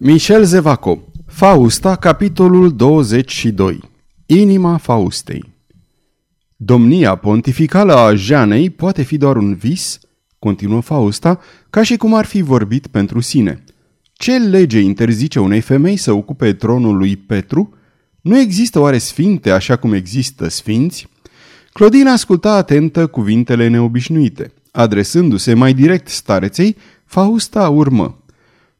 Michel Zevaco Fausta, capitolul 22 Inima Faustei Domnia pontificală a Janei poate fi doar un vis, continuă Fausta, ca și cum ar fi vorbit pentru sine. Ce lege interzice unei femei să ocupe tronul lui Petru? Nu există oare sfinte așa cum există sfinți? Clodina asculta atentă cuvintele neobișnuite. Adresându-se mai direct stareței, Fausta urmă.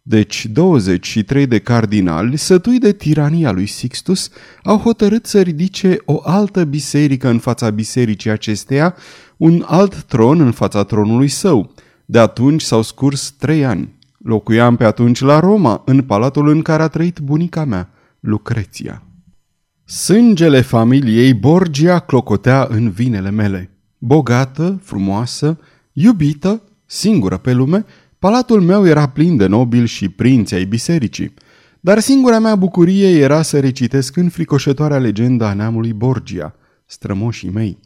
Deci 23 de cardinali, sătui de tirania lui Sixtus, au hotărât să ridice o altă biserică în fața bisericii acesteia, un alt tron în fața tronului său. De atunci s-au scurs trei ani. Locuiam pe atunci la Roma, în palatul în care a trăit bunica mea, Lucreția. Sângele familiei Borgia clocotea în vinele mele. Bogată, frumoasă, iubită, singură pe lume, Palatul meu era plin de nobili și prinți ai bisericii, dar singura mea bucurie era să recitesc înfricoșătoarea legenda a neamului Borgia, strămoșii mei.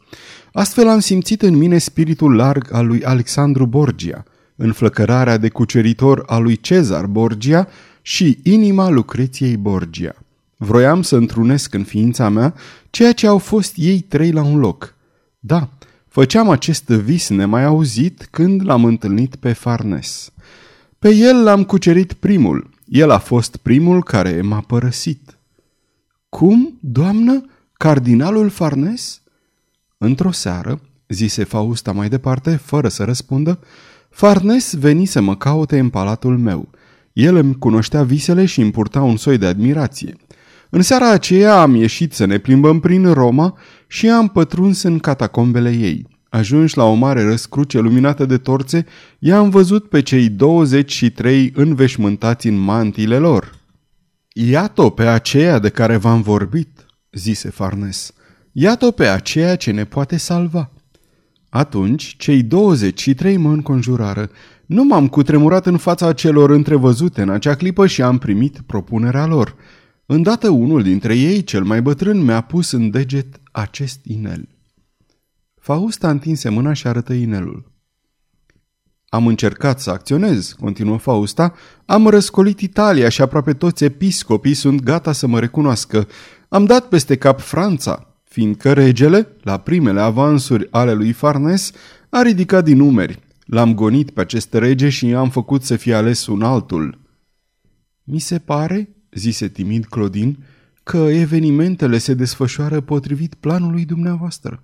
Astfel am simțit în mine spiritul larg al lui Alexandru Borgia, înflăcărarea de cuceritor a lui Cezar Borgia și inima Lucreției Borgia. Vroiam să întrunesc în ființa mea ceea ce au fost ei trei la un loc. Da, Făceam acest vis nemai auzit când l-am întâlnit pe Farnes. Pe el l-am cucerit primul. El a fost primul care m-a părăsit. Cum, doamnă, cardinalul Farnes? Într-o seară, zise Fausta mai departe, fără să răspundă, Farnes veni să mă caute în palatul meu. El îmi cunoștea visele și îmi purta un soi de admirație. În seara aceea am ieșit să ne plimbăm prin Roma și am pătruns în catacombele ei. Ajunși la o mare răscruce luminată de torțe, i-am văzut pe cei 23 înveșmântați în mantiile lor. Iată pe aceea de care v-am vorbit, zise Farnes. Iată pe aceea ce ne poate salva. Atunci, cei 23 mă înconjurară. Nu m-am cutremurat în fața celor întrevăzute în acea clipă și am primit propunerea lor. Îndată unul dintre ei, cel mai bătrân, mi-a pus în deget acest inel. Fausta întinse mâna și arătă inelul. Am încercat să acționez, continuă Fausta, am răscolit Italia și aproape toți episcopii sunt gata să mă recunoască. Am dat peste cap Franța, fiindcă regele, la primele avansuri ale lui Farnes, a ridicat din numeri. L-am gonit pe acest rege și am făcut să fie ales un altul. Mi se pare, zise timid Clodin, că evenimentele se desfășoară potrivit planului dumneavoastră.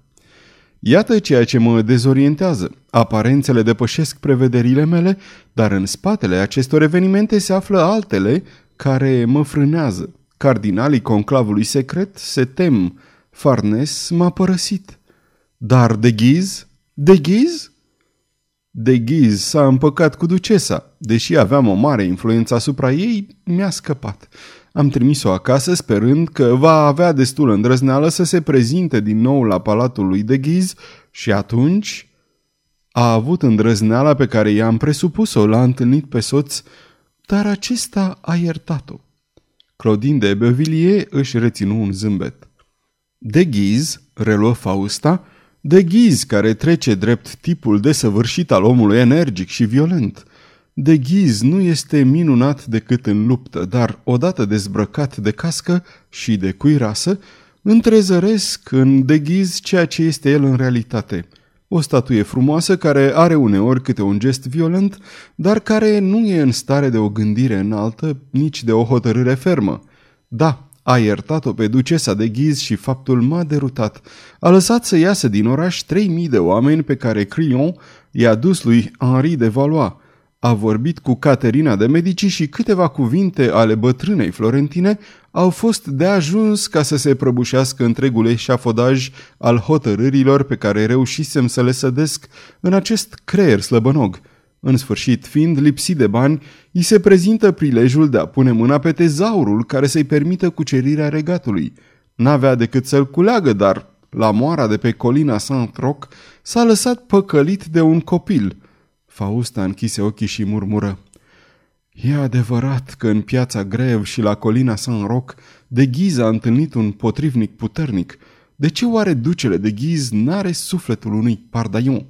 Iată ceea ce mă dezorientează. Aparențele depășesc prevederile mele, dar în spatele acestor evenimente se află altele care mă frânează. Cardinalii conclavului secret se tem. Farnes m-a părăsit. Dar de ghiz? De ghiz? De ghiz s-a împăcat cu ducesa. Deși aveam o mare influență asupra ei, mi-a scăpat. Am trimis-o acasă sperând că va avea destul îndrăzneală să se prezinte din nou la palatul lui de Ghiz și atunci a avut îndrăzneala pe care i-am presupus-o, l-a întâlnit pe soț, dar acesta a iertat-o. Claudine de Bevilliers își reținu un zâmbet. De Ghiz, reluă Fausta, de Ghiz care trece drept tipul desăvârșit al omului energic și violent. De ghiz nu este minunat decât în luptă, dar odată dezbrăcat de cască și de cuirasă, întrezăresc în deghiz ceea ce este el în realitate. O statuie frumoasă care are uneori câte un gest violent, dar care nu e în stare de o gândire înaltă, nici de o hotărâre fermă. Da, a iertat-o pe ducesa de ghiz și faptul m-a derutat. A lăsat să iasă din oraș 3000 de oameni pe care Crillon i-a dus lui Henri de Valois. A vorbit cu Caterina de Medici și câteva cuvinte ale bătrânei Florentine au fost de ajuns ca să se prăbușească întregul eșafodaj al hotărârilor pe care reușisem să le sădesc în acest creier slăbănog. În sfârșit, fiind lipsit de bani, îi se prezintă prilejul de a pune mâna pe tezaurul care să-i permită cucerirea regatului. N-avea decât să-l culeagă, dar la moara de pe colina Saint-Roch s-a lăsat păcălit de un copil – Fausta închise ochii și murmură. E adevărat că în piața Grev și la colina Saint-Roch de Ghiz a întâlnit un potrivnic puternic. De ce oare ducele de Ghiz n-are sufletul unui pardaion?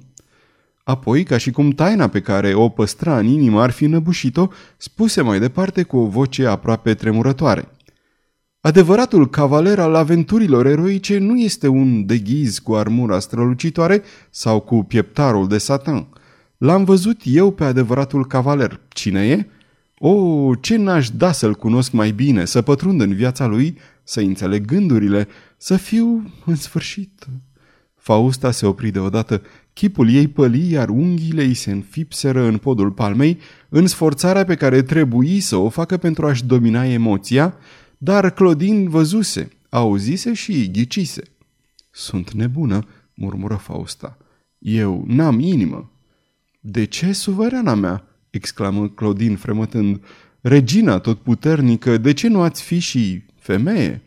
Apoi, ca și cum taina pe care o păstra în inimă ar fi năbușit-o, spuse mai departe cu o voce aproape tremurătoare. Adevăratul cavaler al aventurilor eroice nu este un deghiz cu armura strălucitoare sau cu pieptarul de satan. L-am văzut eu pe adevăratul cavaler. Cine e? O, ce n-aș da să-l cunosc mai bine, să pătrund în viața lui, să înțeleg gândurile, să fiu în sfârșit. Fausta se opri deodată, chipul ei păli, iar unghiile îi se înfipseră în podul palmei, în sforțarea pe care trebuie să o facă pentru a-și domina emoția, dar Clodin văzuse, auzise și ghicise. Sunt nebună, murmură Fausta. Eu n-am inimă. De ce, suverana mea? exclamă Clodin fremătând. Regina tot puternică, de ce nu ați fi și femeie?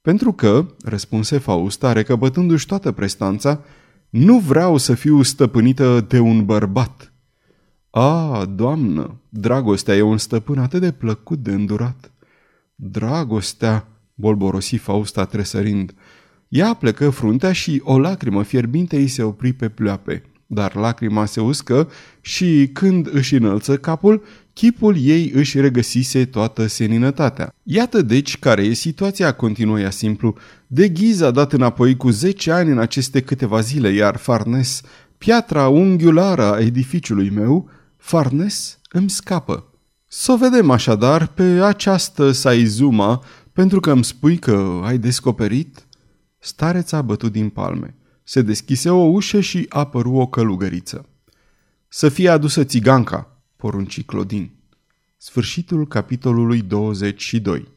Pentru că, răspunse Fausta, recăpătându-și toată prestanța, nu vreau să fiu stăpânită de un bărbat. A, doamnă, dragostea e un stăpân atât de plăcut de îndurat. Dragostea, bolborosi Fausta tresărind. Ea plecă fruntea și o lacrimă fierbinte îi se opri pe pleoape. Dar lacrima se uscă și când își înălță capul, chipul ei își regăsise toată seninătatea. Iată deci care e situația, continuă ea simplu. De ghiz a dat înapoi cu 10 ani în aceste câteva zile, iar Farnes, piatra unghiulară a edificiului meu, Farnes îmi scapă. Să o vedem așadar pe această Saizuma, pentru că îmi spui că ai descoperit? Stareța a bătut din palme. Se deschise o ușă și apăru o călugăriță. Să fie adusă țiganca, porunci Clodin. Sfârșitul capitolului 22